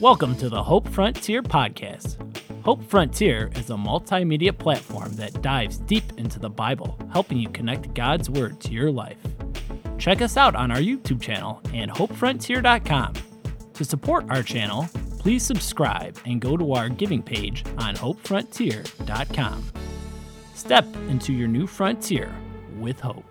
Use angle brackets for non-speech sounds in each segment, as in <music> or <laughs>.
Welcome to the Hope Frontier podcast. Hope Frontier is a multimedia platform that dives deep into the Bible, helping you connect God's Word to your life. Check us out on our YouTube channel and hopefrontier.com. To support our channel, please subscribe and go to our giving page on hopefrontier.com. Step into your new frontier with hope.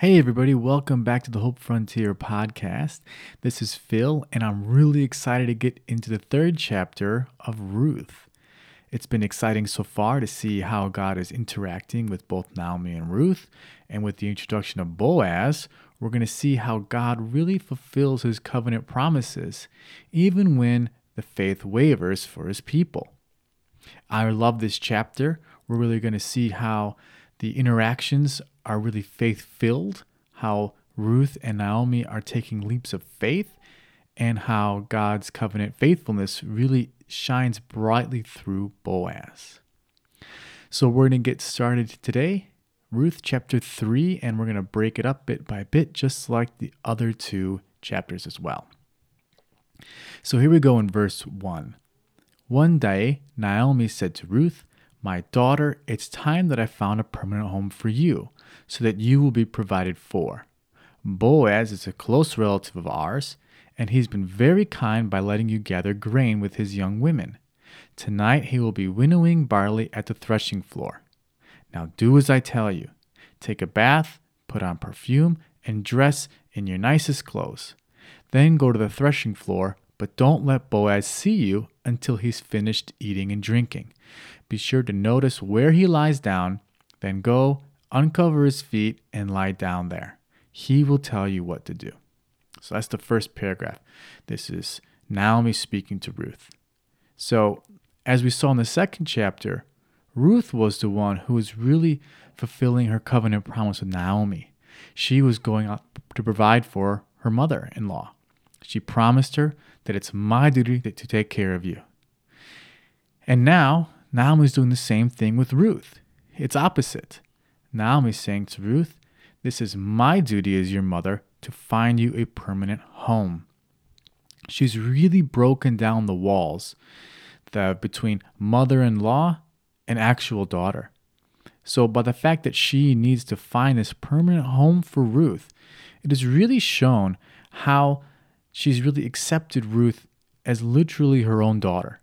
Hey, everybody, welcome back to the Hope Frontier podcast. This is Phil, and I'm really excited to get into the third chapter of Ruth. It's been exciting so far to see how God is interacting with both Naomi and Ruth, and with the introduction of Boaz, we're going to see how God really fulfills his covenant promises, even when the faith wavers for his people. I love this chapter. We're really going to see how the interactions are really faith filled, how Ruth and Naomi are taking leaps of faith, and how God's covenant faithfulness really shines brightly through Boaz. So we're going to get started today, Ruth chapter 3, and we're going to break it up bit by bit, just like the other two chapters as well. So here we go in verse 1. One day, Naomi said to Ruth, My daughter, it's time that I found a permanent home for you so that you will be provided for. Boaz is a close relative of ours, and he's been very kind by letting you gather grain with his young women. Tonight he will be winnowing barley at the threshing floor. Now do as I tell you take a bath, put on perfume, and dress in your nicest clothes. Then go to the threshing floor, but don't let Boaz see you until he's finished eating and drinking. Be sure to notice where he lies down, then go uncover his feet and lie down there. He will tell you what to do. So that's the first paragraph. This is Naomi speaking to Ruth. So, as we saw in the second chapter, Ruth was the one who was really fulfilling her covenant promise with Naomi. She was going out to provide for her mother in law. She promised her that it's my duty to take care of you. And now, Naomi's doing the same thing with Ruth. It's opposite. Naomi saying to Ruth, This is my duty as your mother to find you a permanent home. She's really broken down the walls the, between mother in law and actual daughter. So, by the fact that she needs to find this permanent home for Ruth, it has really shown how she's really accepted Ruth as literally her own daughter.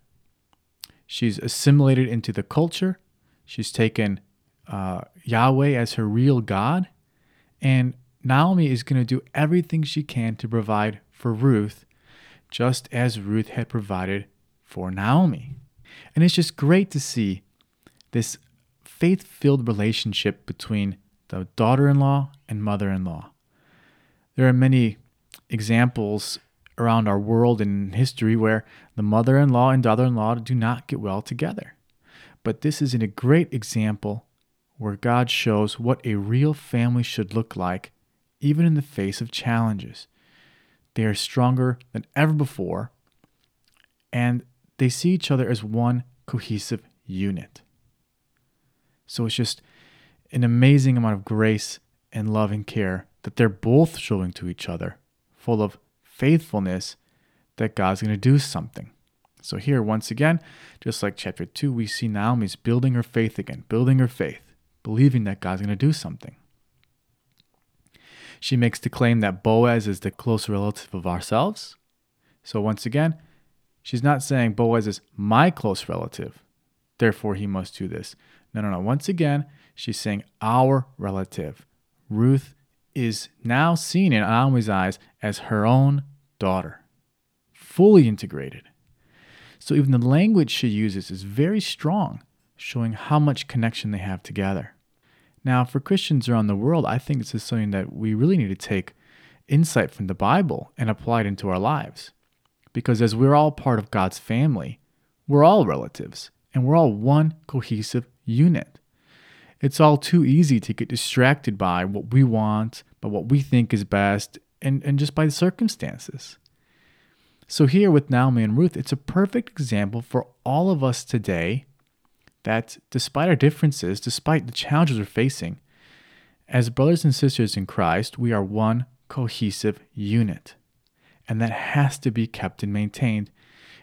She's assimilated into the culture. She's taken uh, Yahweh as her real God. And Naomi is going to do everything she can to provide for Ruth, just as Ruth had provided for Naomi. And it's just great to see this faith filled relationship between the daughter in law and mother in law. There are many examples around our world and history where the mother in law and daughter in law do not get well together. But this is a great example where God shows what a real family should look like, even in the face of challenges. They are stronger than ever before, and they see each other as one cohesive unit. So it's just an amazing amount of grace and love and care that they're both showing to each other, full of faithfulness that God's going to do something. So, here, once again, just like chapter 2, we see Naomi's building her faith again, building her faith believing that God's going to do something. She makes the claim that Boaz is the close relative of ourselves. So, once again, she's not saying Boaz is my close relative, therefore he must do this. No, no, no. Once again, she's saying our relative. Ruth is now seen in Naomi's eyes as her own daughter, fully integrated. So, even the language she uses is very strong, showing how much connection they have together. Now, for Christians around the world, I think this is something that we really need to take insight from the Bible and apply it into our lives. Because as we're all part of God's family, we're all relatives and we're all one cohesive unit. It's all too easy to get distracted by what we want, by what we think is best, and, and just by the circumstances. So, here with Naomi and Ruth, it's a perfect example for all of us today that despite our differences, despite the challenges we're facing, As brothers and sisters in Christ, we are one cohesive unit, and that has to be kept and maintained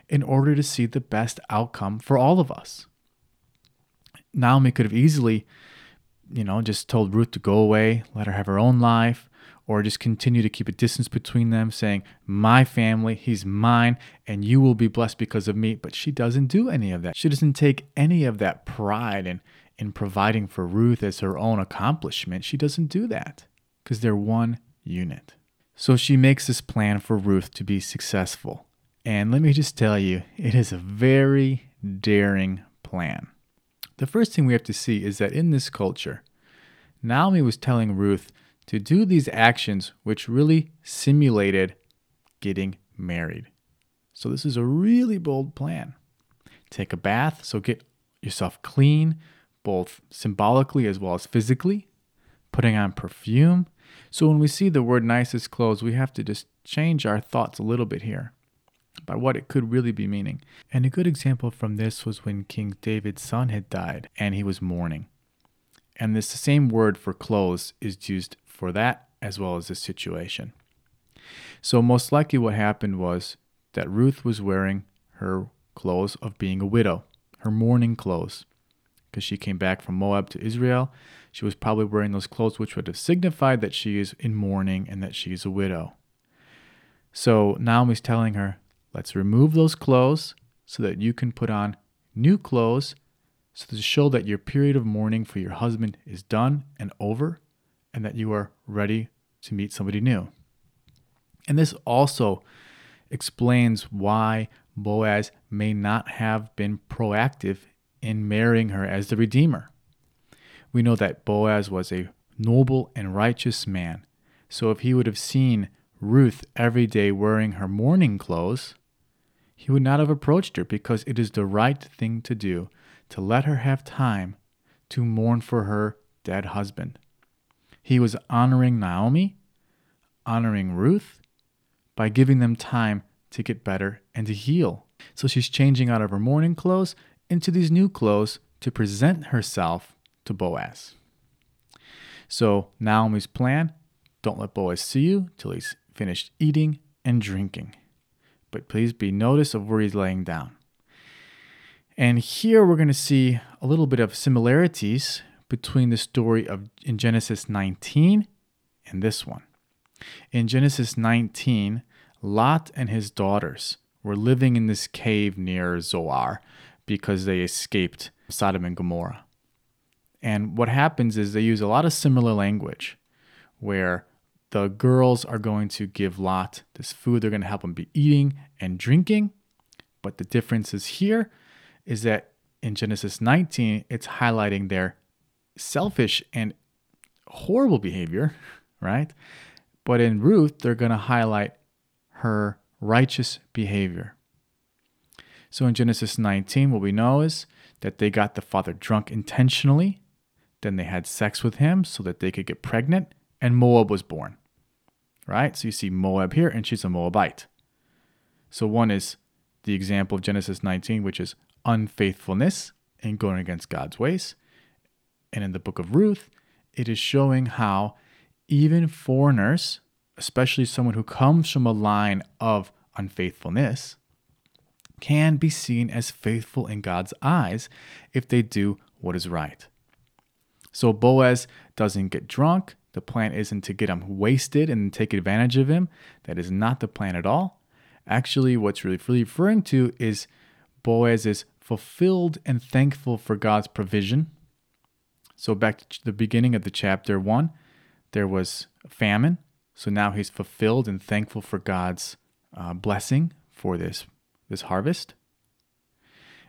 in order to see the best outcome for all of us. Naomi could have easily, you know, just told Ruth to go away, let her have her own life, or just continue to keep a distance between them, saying, My family, he's mine, and you will be blessed because of me. But she doesn't do any of that. She doesn't take any of that pride in, in providing for Ruth as her own accomplishment. She doesn't do that because they're one unit. So she makes this plan for Ruth to be successful. And let me just tell you, it is a very daring plan. The first thing we have to see is that in this culture, Naomi was telling Ruth to do these actions which really simulated getting married. So, this is a really bold plan. Take a bath, so get yourself clean, both symbolically as well as physically. Putting on perfume. So, when we see the word nicest clothes, we have to just change our thoughts a little bit here about what it could really be meaning. And a good example from this was when King David's son had died and he was mourning. And this same word for clothes is used for that as well as this situation. So, most likely, what happened was that Ruth was wearing her clothes of being a widow, her mourning clothes, because she came back from Moab to Israel. She was probably wearing those clothes which would have signified that she is in mourning and that she is a widow. So Naomi's telling her, let's remove those clothes so that you can put on new clothes so to show that your period of mourning for your husband is done and over and that you are ready to meet somebody new. And this also explains why Boaz may not have been proactive in marrying her as the Redeemer. We know that Boaz was a noble and righteous man, so if he would have seen Ruth every day wearing her mourning clothes, he would not have approached her because it is the right thing to do to let her have time to mourn for her dead husband. He was honoring Naomi, honoring Ruth, by giving them time to get better and to heal. So she's changing out of her mourning clothes into these new clothes to present herself to Boaz. So Naomi's plan don't let Boaz see you till he's finished eating and drinking. But please be notice of where he's laying down. And here we're going to see a little bit of similarities between the story of in Genesis 19 and this one. In Genesis 19, Lot and his daughters were living in this cave near Zoar because they escaped Sodom and Gomorrah. And what happens is they use a lot of similar language where the girls are going to give Lot this food. They're going to help him be eating and drinking. But the difference is here is that in Genesis 19, it's highlighting their selfish and horrible behavior, right? But in Ruth, they're going to highlight her righteous behavior. So in Genesis 19, what we know is that they got the father drunk intentionally, then they had sex with him so that they could get pregnant, and Moab was born. Right? So you see Moab here, and she's a Moabite. So one is the example of Genesis 19, which is unfaithfulness and going against God's ways. And in the book of Ruth, it is showing how even foreigners, especially someone who comes from a line of unfaithfulness, can be seen as faithful in God's eyes if they do what is right. So Boaz doesn't get drunk. The plan isn't to get him wasted and take advantage of him. That is not the plan at all. Actually, what's really referring to is Boaz is fulfilled and thankful for God's provision so back to the beginning of the chapter one, there was famine. So now he's fulfilled and thankful for God's uh, blessing for this this harvest,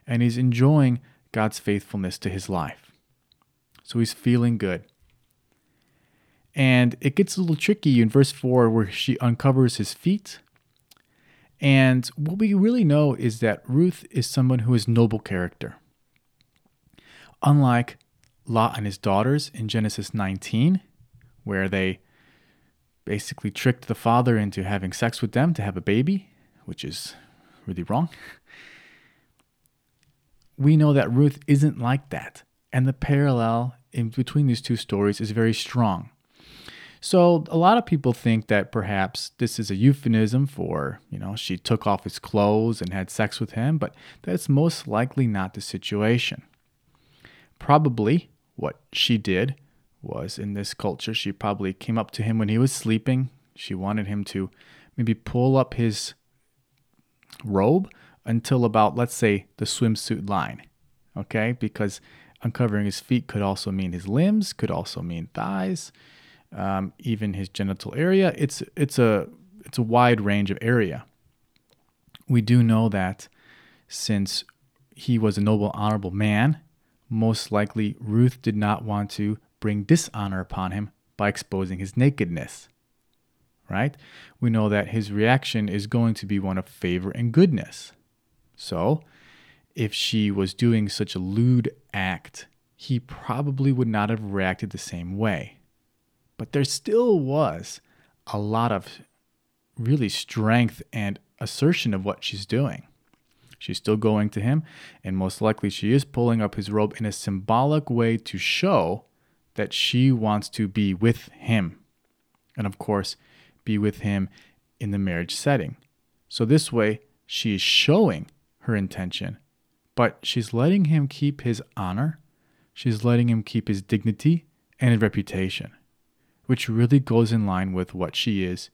and he's enjoying God's faithfulness to his life. So he's feeling good. And it gets a little tricky in verse 4 where she uncovers his feet. And what we really know is that Ruth is someone who is noble character. Unlike Lot and his daughters in Genesis 19, where they basically tricked the father into having sex with them to have a baby, which is really wrong. We know that Ruth isn't like that, and the parallel in between these two stories is very strong. So a lot of people think that perhaps this is a euphemism for, you know, she took off his clothes and had sex with him, but that's most likely not the situation. Probably what she did was in this culture, she probably came up to him when he was sleeping. She wanted him to maybe pull up his robe until about, let's say, the swimsuit line. Okay? Because uncovering his feet could also mean his limbs, could also mean thighs, um, even his genital area. It's, it's, a, it's a wide range of area. We do know that since he was a noble, honorable man, most likely Ruth did not want to bring dishonor upon him by exposing his nakedness. Right? We know that his reaction is going to be one of favor and goodness. So, if she was doing such a lewd act, he probably would not have reacted the same way. But there still was a lot of really strength and assertion of what she's doing. She's still going to him, and most likely she is pulling up his robe in a symbolic way to show that she wants to be with him. And of course, be with him in the marriage setting. So this way, she is showing her intention, but she's letting him keep his honor, she's letting him keep his dignity and his reputation, which really goes in line with what she is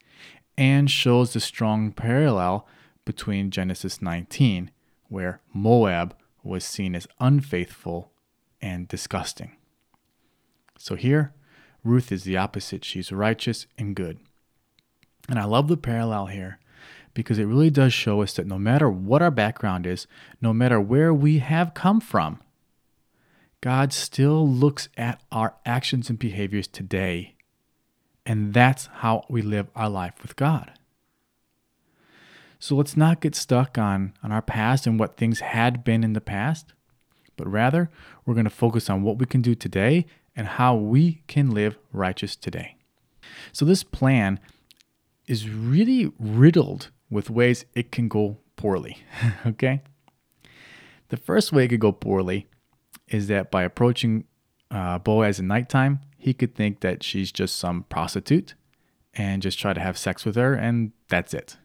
and shows the strong parallel between Genesis 19, where Moab was seen as unfaithful and disgusting. So here, Ruth is the opposite. She's righteous and good. And I love the parallel here because it really does show us that no matter what our background is, no matter where we have come from, God still looks at our actions and behaviors today. And that's how we live our life with God. So let's not get stuck on, on our past and what things had been in the past, but rather we're going to focus on what we can do today and how we can live righteous today. So, this plan is really riddled with ways it can go poorly. <laughs> okay? The first way it could go poorly is that by approaching uh, Boaz at nighttime, he could think that she's just some prostitute and just try to have sex with her, and that's it,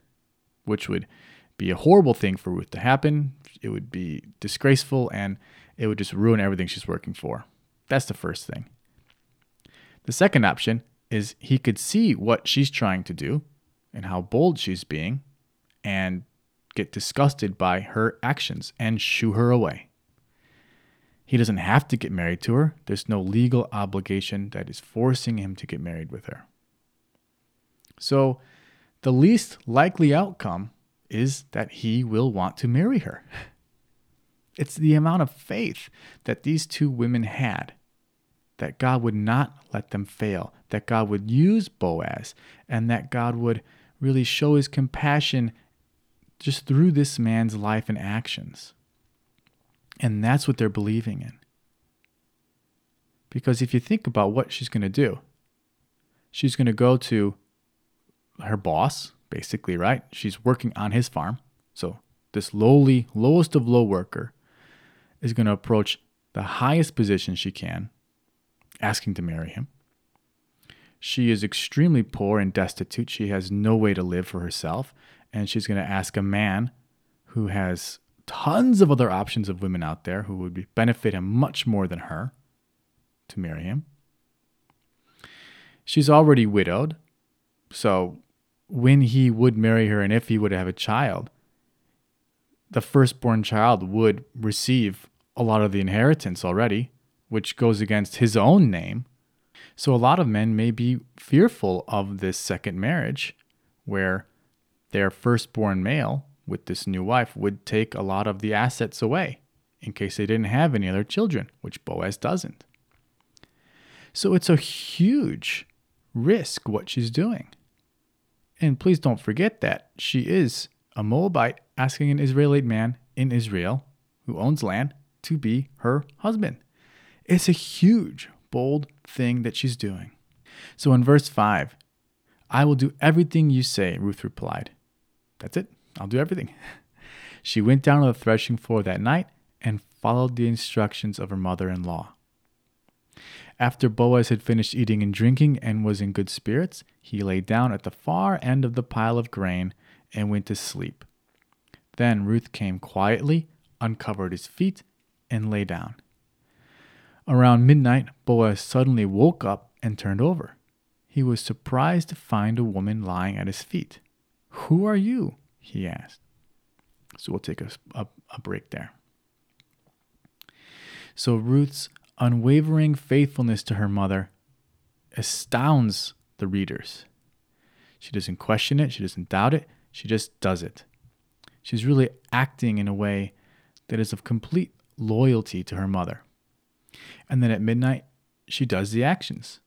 which would be a horrible thing for Ruth to happen. It would be disgraceful and it would just ruin everything she's working for. That's the first thing. The second option is he could see what she's trying to do and how bold she's being and get disgusted by her actions and shoo her away. He doesn't have to get married to her. There's no legal obligation that is forcing him to get married with her. So, the least likely outcome is that he will want to marry her. <laughs> It's the amount of faith that these two women had that God would not let them fail, that God would use Boaz, and that God would really show his compassion just through this man's life and actions. And that's what they're believing in. Because if you think about what she's going to do, she's going to go to her boss, basically, right? She's working on his farm. So, this lowly, lowest of low worker is going to approach the highest position she can, asking to marry him. She is extremely poor and destitute. She has no way to live for herself. And she's going to ask a man who has tons of other options of women out there who would benefit him much more than her to marry him. She's already widowed. So when he would marry her and if he would have a child, the firstborn child would receive a lot of the inheritance already, which goes against his own name. So a lot of men may be fearful of this second marriage where their firstborn male with this new wife would take a lot of the assets away in case they didn't have any other children, which Boaz doesn't. So it's a huge risk what she's doing. And please don't forget that she is a Moabite asking an Israelite man in Israel who owns land to be her husband. It's a huge, bold thing that she's doing. So in verse 5, I will do everything you say, Ruth replied. That's it. I'll do everything. <laughs> She went down to the threshing floor that night and followed the instructions of her mother in law. After Boaz had finished eating and drinking and was in good spirits, he lay down at the far end of the pile of grain and went to sleep. Then Ruth came quietly, uncovered his feet, and lay down. Around midnight, Boaz suddenly woke up and turned over. He was surprised to find a woman lying at his feet. Who are you? He asked. So we'll take a, a, a break there. So Ruth's unwavering faithfulness to her mother astounds the readers. She doesn't question it, she doesn't doubt it, she just does it. She's really acting in a way that is of complete loyalty to her mother. And then at midnight, she does the actions.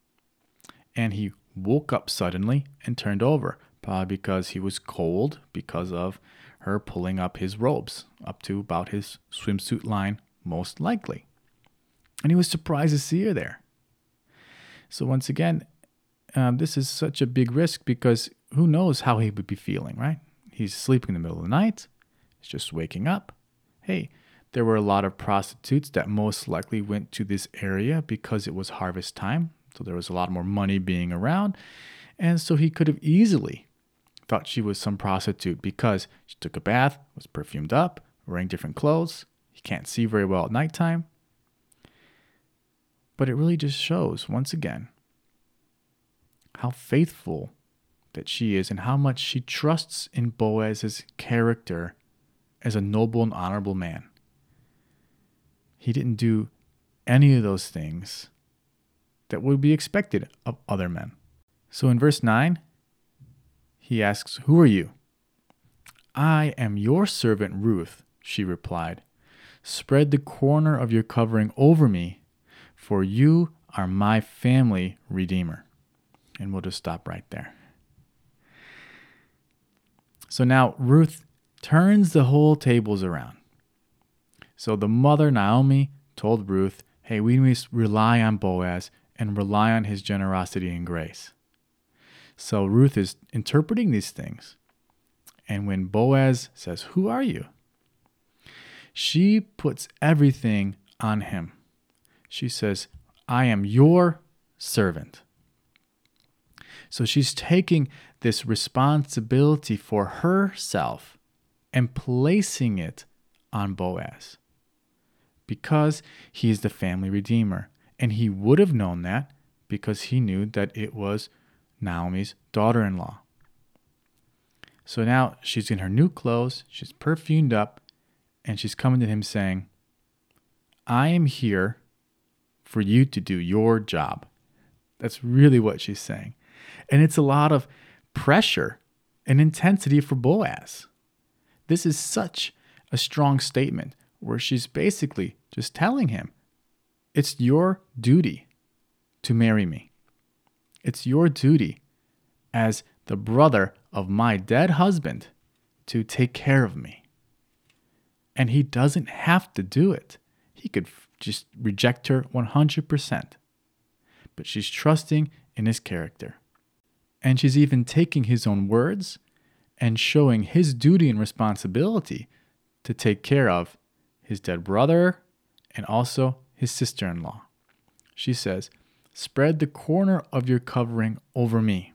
And he woke up suddenly and turned over, probably because he was cold because of her pulling up his robes up to about his swimsuit line, most likely. And he was surprised to see her there. So, once again, um, this is such a big risk because who knows how he would be feeling, right? He's sleeping in the middle of the night, he's just waking up. Hey, there were a lot of prostitutes that most likely went to this area because it was harvest time. So there was a lot more money being around. And so he could have easily thought she was some prostitute because she took a bath, was perfumed up, wearing different clothes. He can't see very well at nighttime. But it really just shows, once again, how faithful that she is and how much she trusts in Boaz's character as a noble and honorable man. He didn't do any of those things that would be expected of other men. So in verse 9, he asks, Who are you? I am your servant Ruth, she replied. Spread the corner of your covering over me for you are my family redeemer. And we'll just stop right there. So now Ruth turns the whole tables around. So the mother, Naomi, told Ruth, hey, we must rely on Boaz and rely on his generosity and grace. So Ruth is interpreting these things. And when Boaz says, Who are you? She puts everything on him she says, I am your servant. So she's taking this responsibility for herself and placing it on Boaz because he is the family redeemer. And he would have known that because he knew that it was Naomi's daughter in law. So now she's in her new clothes, she's perfumed up, and she's coming to him saying, I am here for you to do your job. That's really what she's saying. And it's a lot of pressure and intensity for Boaz. This is such a strong statement where she's basically just telling him, It's your duty to marry me. It's your duty as the brother of my dead husband to take care of me. And he doesn't have to do it. He could just reject her 100%. But she's trusting in his character. And she's even taking his own words and showing his duty and responsibility to take care of his dead brother and also his sister in law. She says, Spread the corner of your covering over me.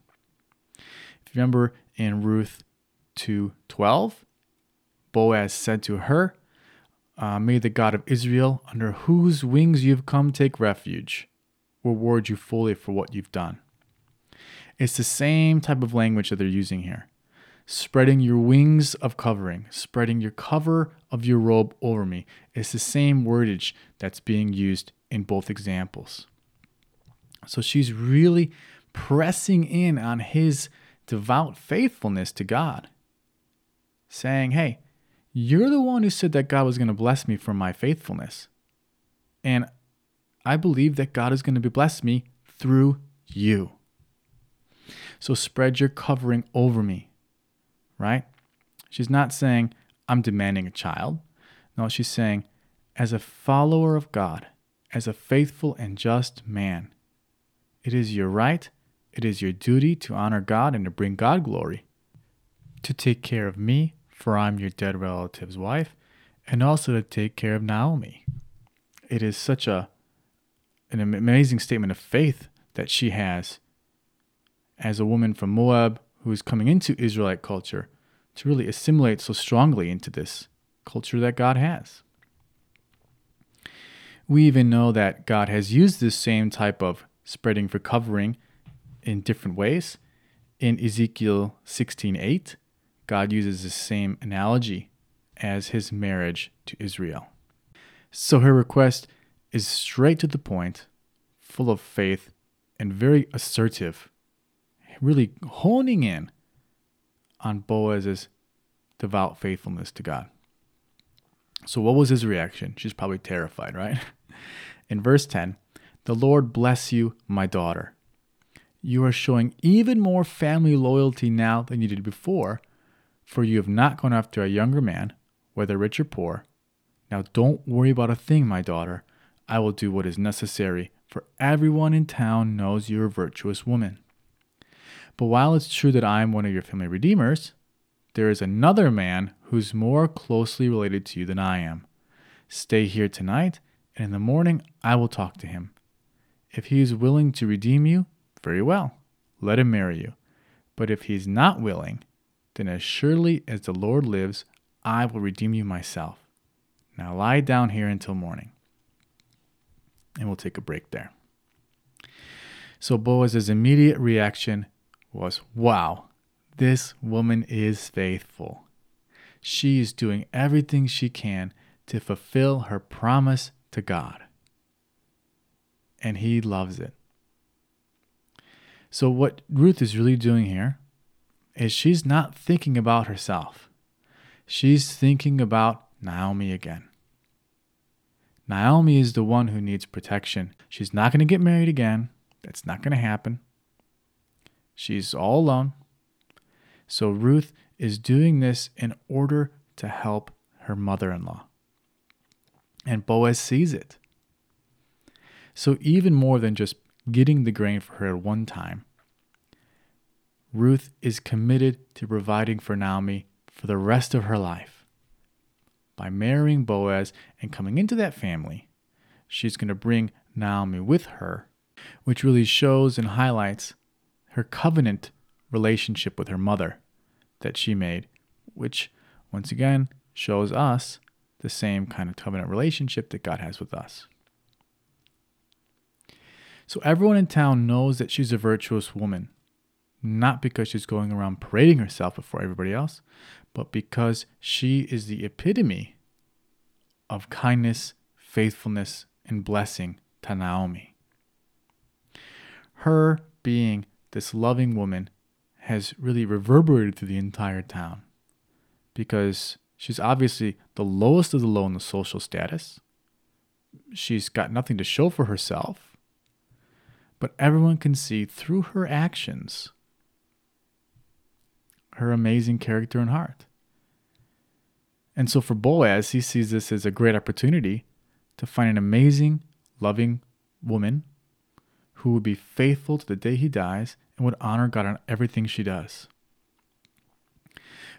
If you remember in Ruth 2:12, Boaz said to her, uh, may the God of Israel, under whose wings you've come take refuge, reward you fully for what you've done. It's the same type of language that they're using here. Spreading your wings of covering, spreading your cover of your robe over me. It's the same wordage that's being used in both examples. So she's really pressing in on his devout faithfulness to God, saying, Hey, you're the one who said that God was going to bless me for my faithfulness. And I believe that God is going to bless me through you. So spread your covering over me, right? She's not saying, I'm demanding a child. No, she's saying, as a follower of God, as a faithful and just man, it is your right, it is your duty to honor God and to bring God glory, to take care of me for I'm your dead relative's wife, and also to take care of Naomi. It is such a an amazing statement of faith that she has as a woman from Moab who is coming into Israelite culture to really assimilate so strongly into this culture that God has. We even know that God has used this same type of spreading for covering in different ways. In Ezekiel 16:8, God uses the same analogy as his marriage to Israel. So her request is straight to the point, full of faith, and very assertive, really honing in on Boaz's devout faithfulness to God. So, what was his reaction? She's probably terrified, right? <laughs> In verse 10, the Lord bless you, my daughter. You are showing even more family loyalty now than you did before, for you have not gone after a younger man, whether rich or poor. Now don't worry about a thing, my daughter. I will do what is necessary, for everyone in town knows you're a virtuous woman. But while it's true that I am one of your family redeemers, there is another man who's more closely related to you than I am. Stay here tonight, and in the morning I will talk to him. If he is willing to redeem you, very well, let him marry you. But if he is not willing, then as surely as the Lord lives, I will redeem you myself. Now lie down here until morning. And we'll take a break there. So Boaz's immediate reaction was, Wow, this woman is faithful. She is doing everything she can to fulfill her promise to God. And he loves it. So, what Ruth is really doing here is she's not thinking about herself. She's thinking about Naomi again. Naomi is the one who needs protection. She's not going to get married again. That's not going to happen. She's all alone. So Ruth is doing this in order to help her mother in law. And Boaz sees it. So, even more than just getting the grain for her at one time, Ruth is committed to providing for Naomi for the rest of her life. By marrying Boaz and coming into that family, she's going to bring Naomi with her, which really shows and highlights her covenant relationship with her mother that she made, which once again shows us the same kind of covenant relationship that God has with us. So everyone in town knows that she's a virtuous woman, not because she's going around parading herself before everybody else, but because she is the epitome of kindness, faithfulness, and blessing to Naomi. Her being this loving woman has really reverberated through the entire town because she's obviously the lowest of the low in the social status. She's got nothing to show for herself, but everyone can see through her actions her amazing character and heart. And so for Boaz, he sees this as a great opportunity to find an amazing, loving woman who would be faithful to the day he dies and would honor God on everything she does.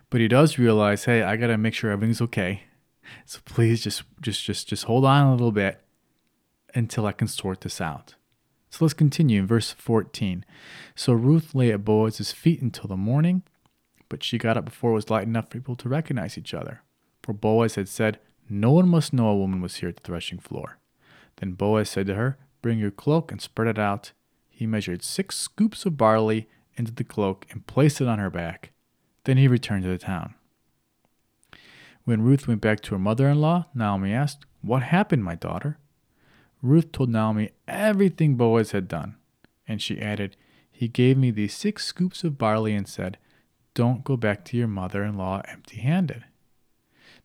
But he does realize, hey, I got to make sure everything's okay. So please just just just just hold on a little bit until I can sort this out. So let's continue in verse 14. So Ruth lay at Boaz's feet until the morning, but she got up before it was light enough for people to recognize each other. For Boaz had said, No one must know a woman was here at the threshing floor. Then Boaz said to her, Bring your cloak and spread it out. He measured six scoops of barley into the cloak and placed it on her back. Then he returned to the town. When Ruth went back to her mother in law, Naomi asked, What happened, my daughter? Ruth told Naomi everything Boaz had done, and she added, He gave me these six scoops of barley and said, Don't go back to your mother in law empty handed.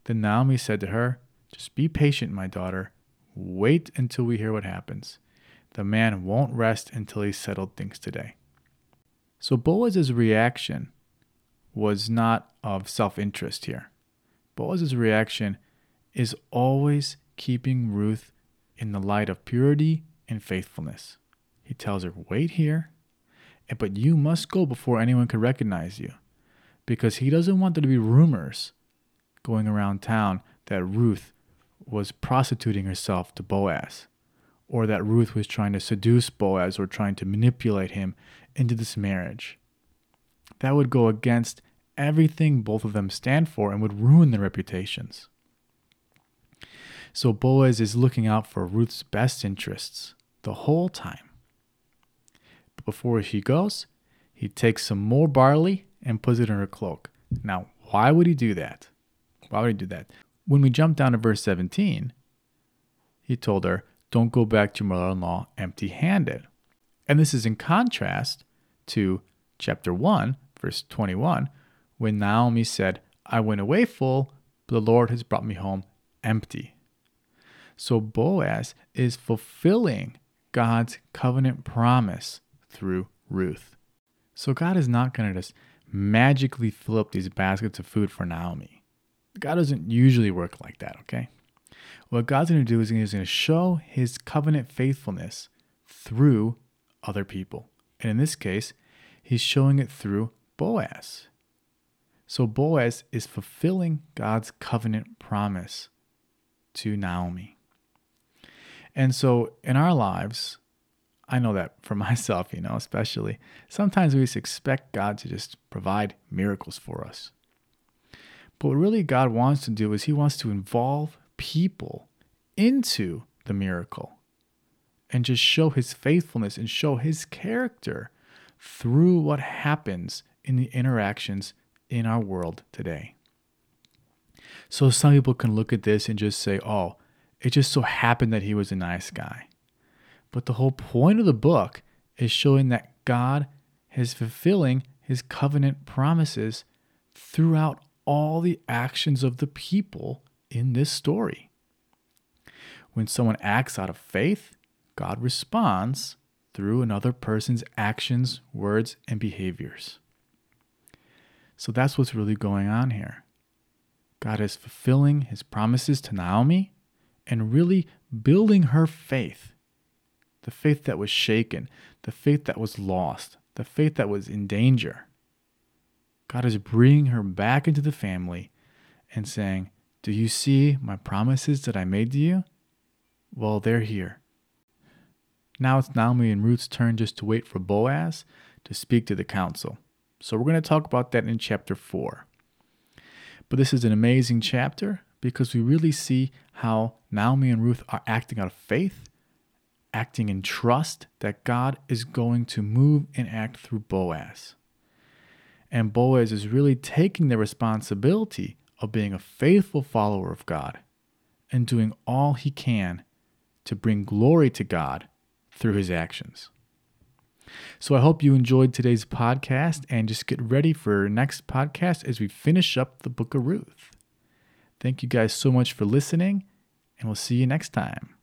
Then Naomi said to her, Just be patient, my daughter. Wait until we hear what happens. The man won't rest until he's settled things today. So Boaz's reaction was not of self interest here. Boaz's reaction is always keeping Ruth in the light of purity and faithfulness. He tells her, Wait here, but you must go before anyone can recognize you. Because he doesn't want there to be rumors going around town that Ruth was prostituting herself to Boaz or that Ruth was trying to seduce Boaz or trying to manipulate him into this marriage. That would go against everything both of them stand for and would ruin their reputations. So Boaz is looking out for Ruth's best interests the whole time. But before he goes, he takes some more barley and puts it in her cloak. Now, why would he do that? Why would he do that? When we jump down to verse 17, he told her, Don't go back to your mother in law empty handed. And this is in contrast to chapter 1, verse 21, when Naomi said, I went away full, but the Lord has brought me home empty. So Boaz is fulfilling God's covenant promise through Ruth. So God is not going to just magically fill up these baskets of food for Naomi. God doesn't usually work like that, okay? What God's going to do is He's going to show His covenant faithfulness through other people. And in this case, He's showing it through Boaz. So Boaz is fulfilling God's covenant promise to Naomi. And so in our lives, I know that for <laughs> myself, you know, especially, sometimes we just expect God to just provide miracles for us. But what really God wants to do is He wants to involve people into the miracle and just show His faithfulness and show His character through what happens in the interactions in our world today. So some people can look at this and just say, oh, it just so happened that he was a nice guy. But the whole point of the book is showing that God is fulfilling his covenant promises throughout all the actions of the people in this story. When someone acts out of faith, God responds through another person's actions, words, and behaviors. So that's what's really going on here. God is fulfilling his promises to Naomi and really building her faith the faith that was shaken, the faith that was lost, the faith that was in danger. God is bringing her back into the family and saying, Do you see my promises that I made to you? Well, they're here. Now it's Naomi and Ruth's turn just to wait for Boaz to speak to the council. So we're going to talk about that in chapter 4. But this is an amazing chapter because we really see how Naomi and Ruth are acting out of faith, acting in trust that God is going to move and act through Boaz. And Boaz is really taking the responsibility of being a faithful follower of God and doing all he can to bring glory to God through his actions. So I hope you enjoyed today's podcast and just get ready for next podcast as we finish up the book of Ruth. Thank you guys so much for listening, and we'll see you next time.